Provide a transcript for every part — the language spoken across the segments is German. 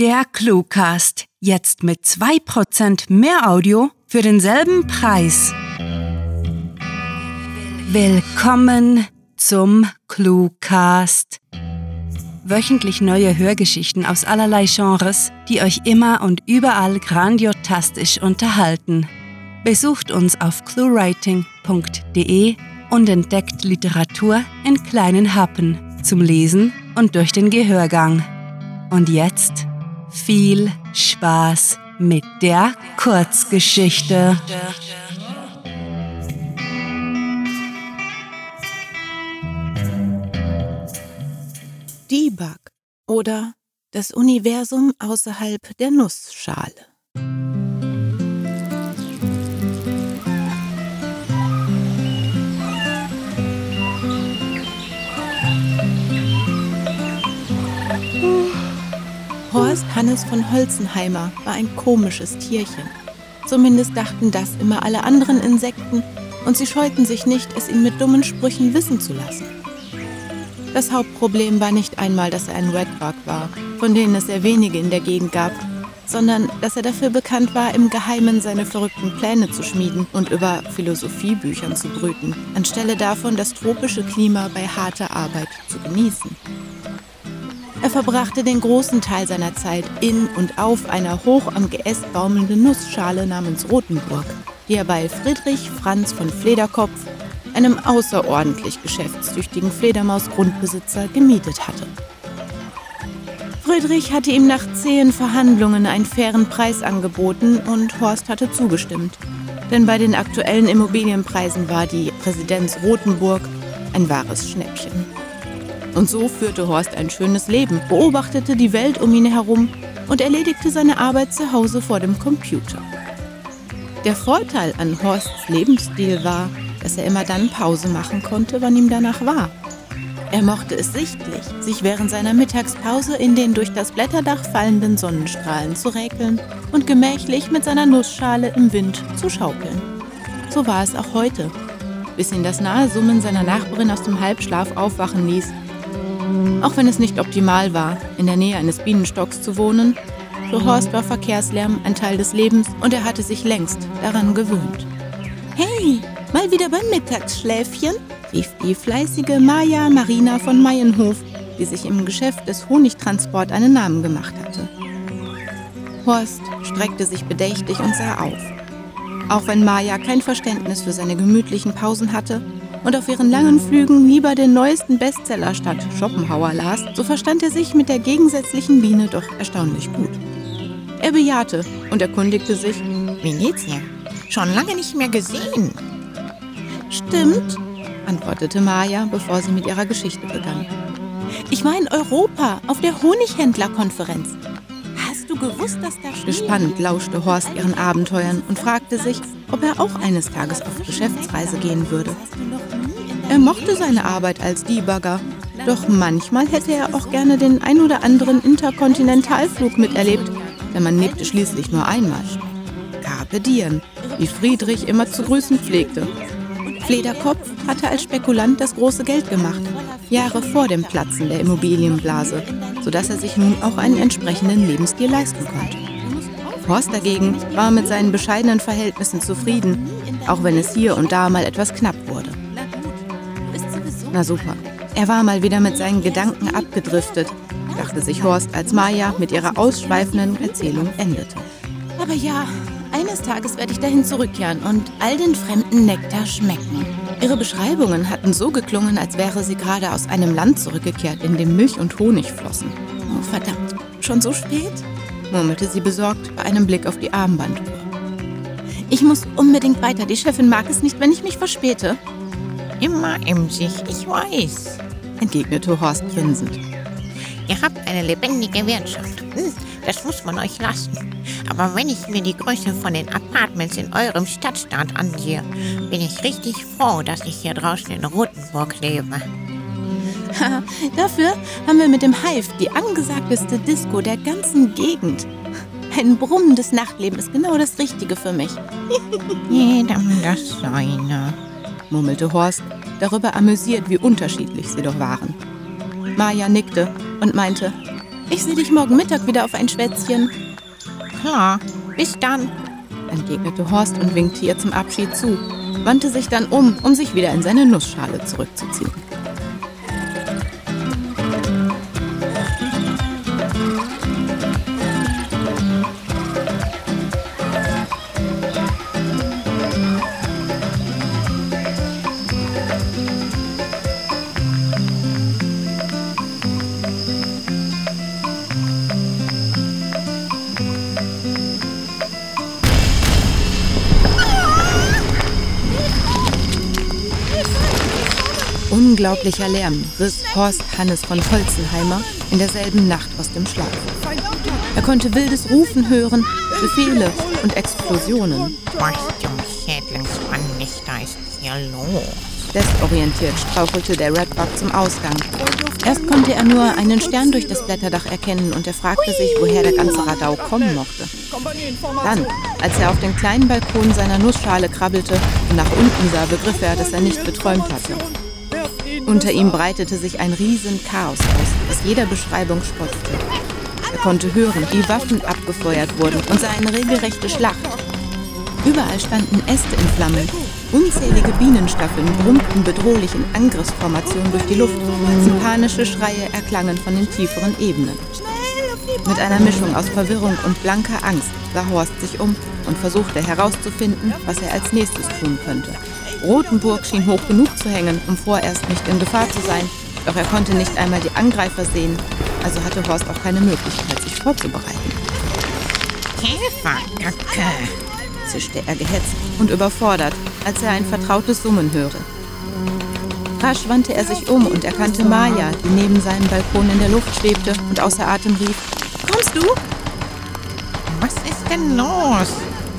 Der Cluecast. Jetzt mit 2% mehr Audio für denselben Preis. Willkommen zum Cluecast. Wöchentlich neue Hörgeschichten aus allerlei Genres, die euch immer und überall grandiotastisch unterhalten. Besucht uns auf cluewriting.de und entdeckt Literatur in kleinen Happen zum Lesen und durch den Gehörgang. Und jetzt viel Spaß mit der Kurzgeschichte. Debug oder das Universum außerhalb der Nussschale. Hannes von Holzenheimer war ein komisches Tierchen. Zumindest dachten das immer alle anderen Insekten und sie scheuten sich nicht, es ihm mit dummen Sprüchen wissen zu lassen. Das Hauptproblem war nicht einmal, dass er ein Redbug war, von denen es sehr wenige in der Gegend gab, sondern dass er dafür bekannt war, im Geheimen seine verrückten Pläne zu schmieden und über Philosophiebüchern zu brüten, anstelle davon das tropische Klima bei harter Arbeit zu genießen. Er verbrachte den großen Teil seiner Zeit in und auf einer hoch am Geäst baumelnden Nussschale namens Rothenburg, die er bei Friedrich Franz von Flederkopf, einem außerordentlich geschäftstüchtigen Fledermaus-Grundbesitzer, gemietet hatte. Friedrich hatte ihm nach zähen Verhandlungen einen fairen Preis angeboten und Horst hatte zugestimmt. Denn bei den aktuellen Immobilienpreisen war die Residenz Rothenburg ein wahres Schnäppchen. Und so führte Horst ein schönes Leben, beobachtete die Welt um ihn herum und erledigte seine Arbeit zu Hause vor dem Computer. Der Vorteil an Horsts Lebensstil war, dass er immer dann Pause machen konnte, wann ihm danach war. Er mochte es sichtlich, sich während seiner Mittagspause in den durch das Blätterdach fallenden Sonnenstrahlen zu räkeln und gemächlich mit seiner Nussschale im Wind zu schaukeln. So war es auch heute, bis ihn das nahe Summen seiner Nachbarin aus dem Halbschlaf aufwachen ließ auch wenn es nicht optimal war, in der Nähe eines Bienenstocks zu wohnen, für Horst war Verkehrslärm ein Teil des Lebens und er hatte sich längst daran gewöhnt. Hey, mal wieder beim Mittagsschläfchen? rief die fleißige Maja Marina von Mayenhof, die sich im Geschäft des Honigtransport einen Namen gemacht hatte. Horst streckte sich bedächtig und sah auf. Auch wenn Maja kein Verständnis für seine gemütlichen Pausen hatte, und auf ihren langen Flügen lieber den neuesten Bestseller statt Schopenhauer las, so verstand er sich mit der gegensätzlichen Biene doch erstaunlich gut. Er bejahte und erkundigte sich, wie geht's dir? Schon lange nicht mehr gesehen. Stimmt, antwortete Maja, bevor sie mit ihrer Geschichte begann. Ich war in Europa auf der Honighändlerkonferenz. Du gewusst, dass da Gespannt lauschte Horst ihren Abenteuern und fragte sich, ob er auch eines Tages auf Geschäftsreise gehen würde. Er mochte seine Arbeit als Debugger, doch manchmal hätte er auch gerne den ein oder anderen Interkontinentalflug miterlebt, denn man lebte schließlich nur einmal. Carpe diem, wie Friedrich immer zu grüßen pflegte. Flederkopf hatte als Spekulant das große Geld gemacht, Jahre vor dem Platzen der Immobilienblase, sodass er sich nun auch einen entsprechenden Lebensstil leisten konnte. Horst dagegen war mit seinen bescheidenen Verhältnissen zufrieden, auch wenn es hier und da mal etwas knapp wurde. Na super. Er war mal wieder mit seinen Gedanken abgedriftet, dachte sich Horst, als Maya mit ihrer ausschweifenden Erzählung endete. Aber ja, eines Tages werde ich dahin zurückkehren und all den fremden Nektar schmecken. Ihre Beschreibungen hatten so geklungen, als wäre sie gerade aus einem Land zurückgekehrt, in dem Milch und Honig flossen. Oh, verdammt, schon so spät? murmelte sie besorgt bei einem Blick auf die Armbanduhr. Ich muss unbedingt weiter. Die Chefin mag es nicht, wenn ich mich verspäte immer emsig, ich weiß, entgegnete Horst grinsend. Ihr habt eine lebendige Wirtschaft. Hm, das muss man euch lassen. Aber wenn ich mir die Größe von den Apartments in eurem Stadtstaat ansehe, bin ich richtig froh, dass ich hier draußen in Rothenburg lebe. Dafür haben wir mit dem Hive die angesagteste Disco der ganzen Gegend. Ein brummendes Nachtleben ist genau das Richtige für mich. Jedem das Seine murmelte Horst, darüber amüsiert, wie unterschiedlich sie doch waren. Maja nickte und meinte, Ich sehe dich morgen Mittag wieder auf ein Schwätzchen. Klar, bis dann, entgegnete Horst und winkte ihr zum Abschied zu, wandte sich dann um, um sich wieder in seine Nussschale zurückzuziehen. Unglaublicher Lärm riss Horst Hannes von Holzenheimer in derselben Nacht aus dem Schlaf. Er konnte wildes Rufen hören, Befehle und Explosionen. Was zum Schädlingsmann nicht da ist hier los? Desorientiert strauchelte der Redbug zum Ausgang. Erst konnte er nur einen Stern durch das Blätterdach erkennen und er fragte sich, woher der ganze Radau kommen mochte. Dann, als er auf den kleinen Balkon seiner Nussschale krabbelte und nach unten sah, begriff er, dass er nicht geträumt hatte. Unter ihm breitete sich ein Riesenchaos aus, das jeder Beschreibung spottete. Er konnte hören, wie Waffen abgefeuert wurden und sah eine regelrechte Schlacht. Überall standen Äste in Flammen. Unzählige Bienenstaffeln brummten bedrohlich in Angriffsformation durch die Luft. Panische Schreie erklangen von den tieferen Ebenen. Mit einer Mischung aus Verwirrung und blanker Angst sah Horst sich um und versuchte herauszufinden, was er als nächstes tun könnte. Rotenburg schien hoch genug zu hängen, um vorerst nicht in Gefahr zu sein, doch er konnte nicht einmal die Angreifer sehen, also hatte Horst auch keine Möglichkeit, sich vorzubereiten. Käferkacke, zischte er gehetzt und überfordert, als er ein vertrautes Summen hörte. Rasch wandte er sich um und erkannte Maya, die neben seinem Balkon in der Luft schwebte und außer Atem rief: Kommst du? Was ist denn los?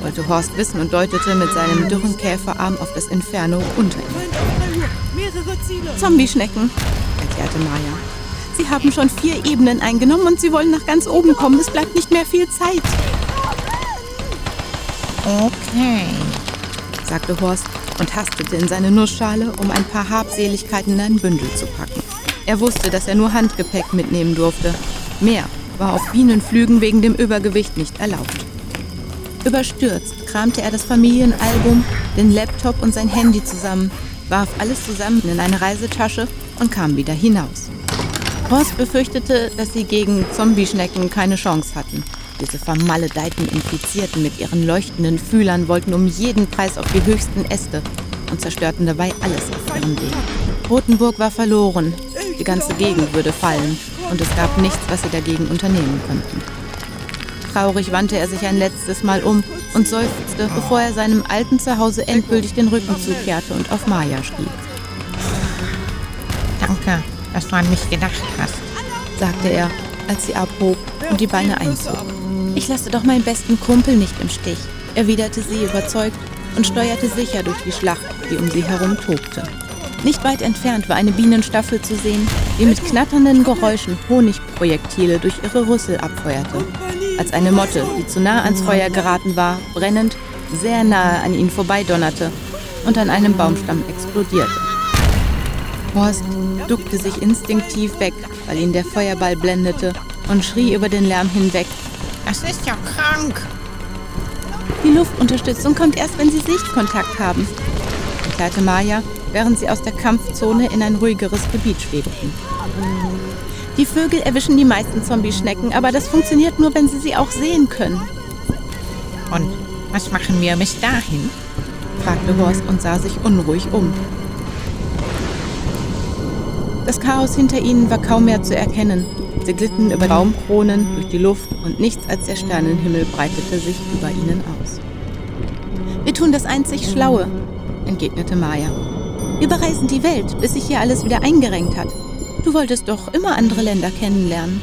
Wollte Horst wissen und deutete mit seinem dürren Käferarm auf das Inferno unter ihm. Zombie-Schnecken, erklärte Maya. Sie haben schon vier Ebenen eingenommen und sie wollen nach ganz oben kommen. Es bleibt nicht mehr viel Zeit. Okay, sagte Horst und hastete in seine Nussschale, um ein paar Habseligkeiten in ein Bündel zu packen. Er wusste, dass er nur Handgepäck mitnehmen durfte. Mehr war auf Bienenflügen wegen dem Übergewicht nicht erlaubt. Überstürzt kramte er das Familienalbum, den Laptop und sein Handy zusammen, warf alles zusammen in eine Reisetasche und kam wieder hinaus. Horst befürchtete, dass sie gegen Zombieschnecken keine Chance hatten. Diese vermaledeiten Infizierten mit ihren leuchtenden Fühlern wollten um jeden Preis auf die höchsten Äste und zerstörten dabei alles auf ihrem Weg. Rotenburg war verloren, die ganze Gegend würde fallen und es gab nichts, was sie dagegen unternehmen könnten. Traurig wandte er sich ein letztes Mal um und seufzte, bevor er seinem alten Zuhause endgültig den Rücken zukehrte und auf Maya stieg. Danke, dass du an mich gedacht hast, sagte er, als sie abhob und die Beine einzog. Ich lasse doch meinen besten Kumpel nicht im Stich, erwiderte sie überzeugt und steuerte sicher durch die Schlacht, die um sie herum tobte. Nicht weit entfernt war eine Bienenstaffel zu sehen, die mit knatternden Geräuschen Honigprojektile durch ihre Rüssel abfeuerte als eine Motte, die zu nah ans Feuer geraten war, brennend, sehr nahe an ihn vorbeidonnerte und an einem Baumstamm explodierte. Horst duckte sich instinktiv weg, weil ihn der Feuerball blendete und schrie über den Lärm hinweg. Das ist ja krank. Die Luftunterstützung kommt erst, wenn Sie Sichtkontakt haben, erklärte Maya, während sie aus der Kampfzone in ein ruhigeres Gebiet schwebten. Die Vögel erwischen die meisten Zombie-Schnecken, aber das funktioniert nur, wenn sie sie auch sehen können. Und was machen wir bis dahin? fragte Horst und sah sich unruhig um. Das Chaos hinter ihnen war kaum mehr zu erkennen. Sie glitten über Baumkronen durch die Luft und nichts als der Sternenhimmel breitete sich über ihnen aus. Wir tun das einzig Schlaue, entgegnete Maya. Wir bereisen die Welt, bis sich hier alles wieder eingerenkt hat. Du wolltest doch immer andere Länder kennenlernen.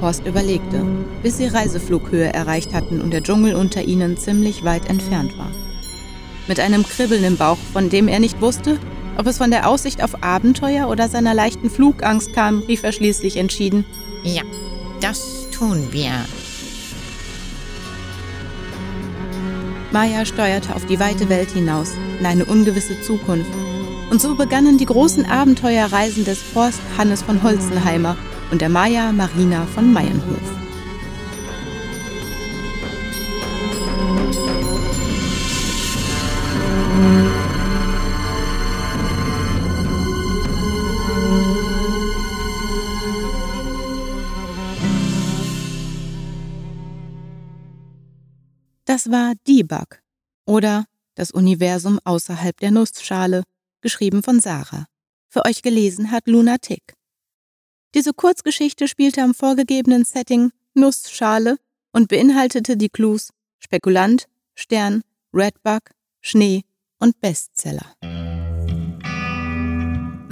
Horst überlegte, bis sie Reiseflughöhe erreicht hatten und der Dschungel unter ihnen ziemlich weit entfernt war. Mit einem Kribbeln im Bauch, von dem er nicht wusste, ob es von der Aussicht auf Abenteuer oder seiner leichten Flugangst kam, rief er schließlich entschieden. Ja, das tun wir. Maya steuerte auf die weite Welt hinaus, in eine ungewisse Zukunft, und so begannen die großen Abenteuerreisen des Forst Hannes von Holzenheimer und der Maya Marina von Meyenhof. Das war Debug oder Das Universum außerhalb der Nussschale, geschrieben von Sarah. Für euch gelesen hat Luna Tick. Diese Kurzgeschichte spielte am vorgegebenen Setting Nussschale und beinhaltete die Clues Spekulant, Stern, Redbug, Schnee und Bestseller.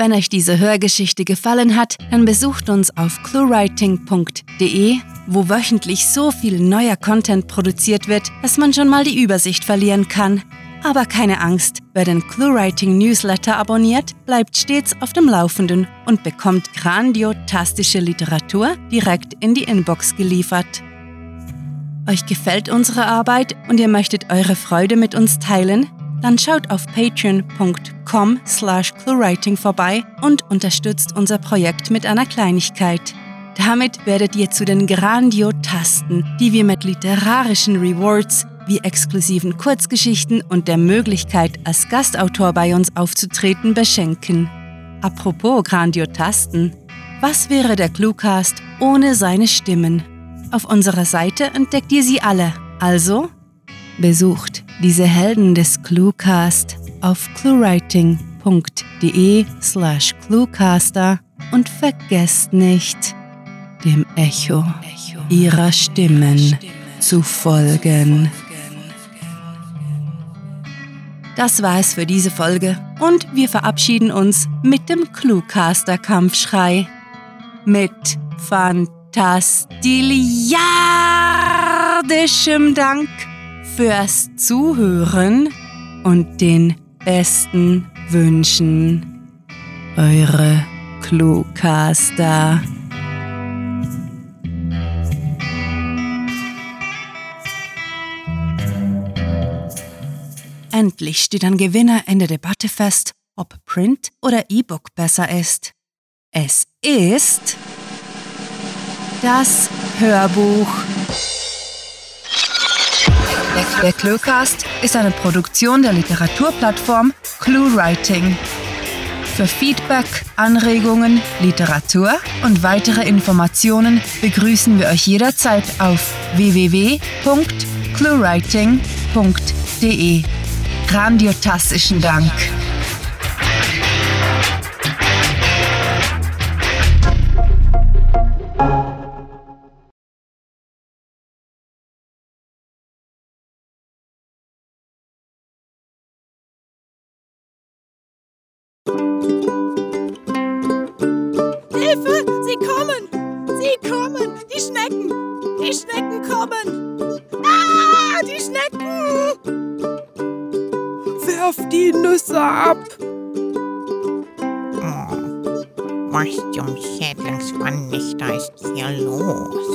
Wenn euch diese Hörgeschichte gefallen hat, dann besucht uns auf cluewriting.de, wo wöchentlich so viel neuer Content produziert wird, dass man schon mal die Übersicht verlieren kann. Aber keine Angst, wer den ClueWriting Newsletter abonniert, bleibt stets auf dem Laufenden und bekommt grandiotastische Literatur direkt in die Inbox geliefert. Euch gefällt unsere Arbeit und ihr möchtet eure Freude mit uns teilen? Dann schaut auf patreon.com slash cluewriting vorbei und unterstützt unser Projekt mit einer Kleinigkeit. Damit werdet ihr zu den Grandiotasten, die wir mit literarischen Rewards wie exklusiven Kurzgeschichten und der Möglichkeit, als Gastautor bei uns aufzutreten, beschenken. Apropos Grandiotasten, was wäre der Cluecast ohne seine Stimmen? Auf unserer Seite entdeckt ihr sie alle, also besucht diese Helden des Cluecast auf cluewriting.de slash cluecaster und vergesst nicht, dem Echo ihrer Stimmen zu folgen. Das war es für diese Folge und wir verabschieden uns mit dem Cluecaster-Kampfschrei. Mit fantastiliardischem Dank fürs Zuhören und den besten Wünschen. Eure Cluecaster. Endlich steht ein Gewinner in der Debatte fest, ob Print oder E-Book besser ist. Es ist das Hörbuch. Der Cluecast ist eine Produktion der Literaturplattform ClueWriting. Für Feedback, Anregungen, Literatur und weitere Informationen begrüßen wir euch jederzeit auf www.cluewriting.de grandiotastischen Dank. Die Nüsse ab! Oh, was zum Schädlingsvernichter ist hier los?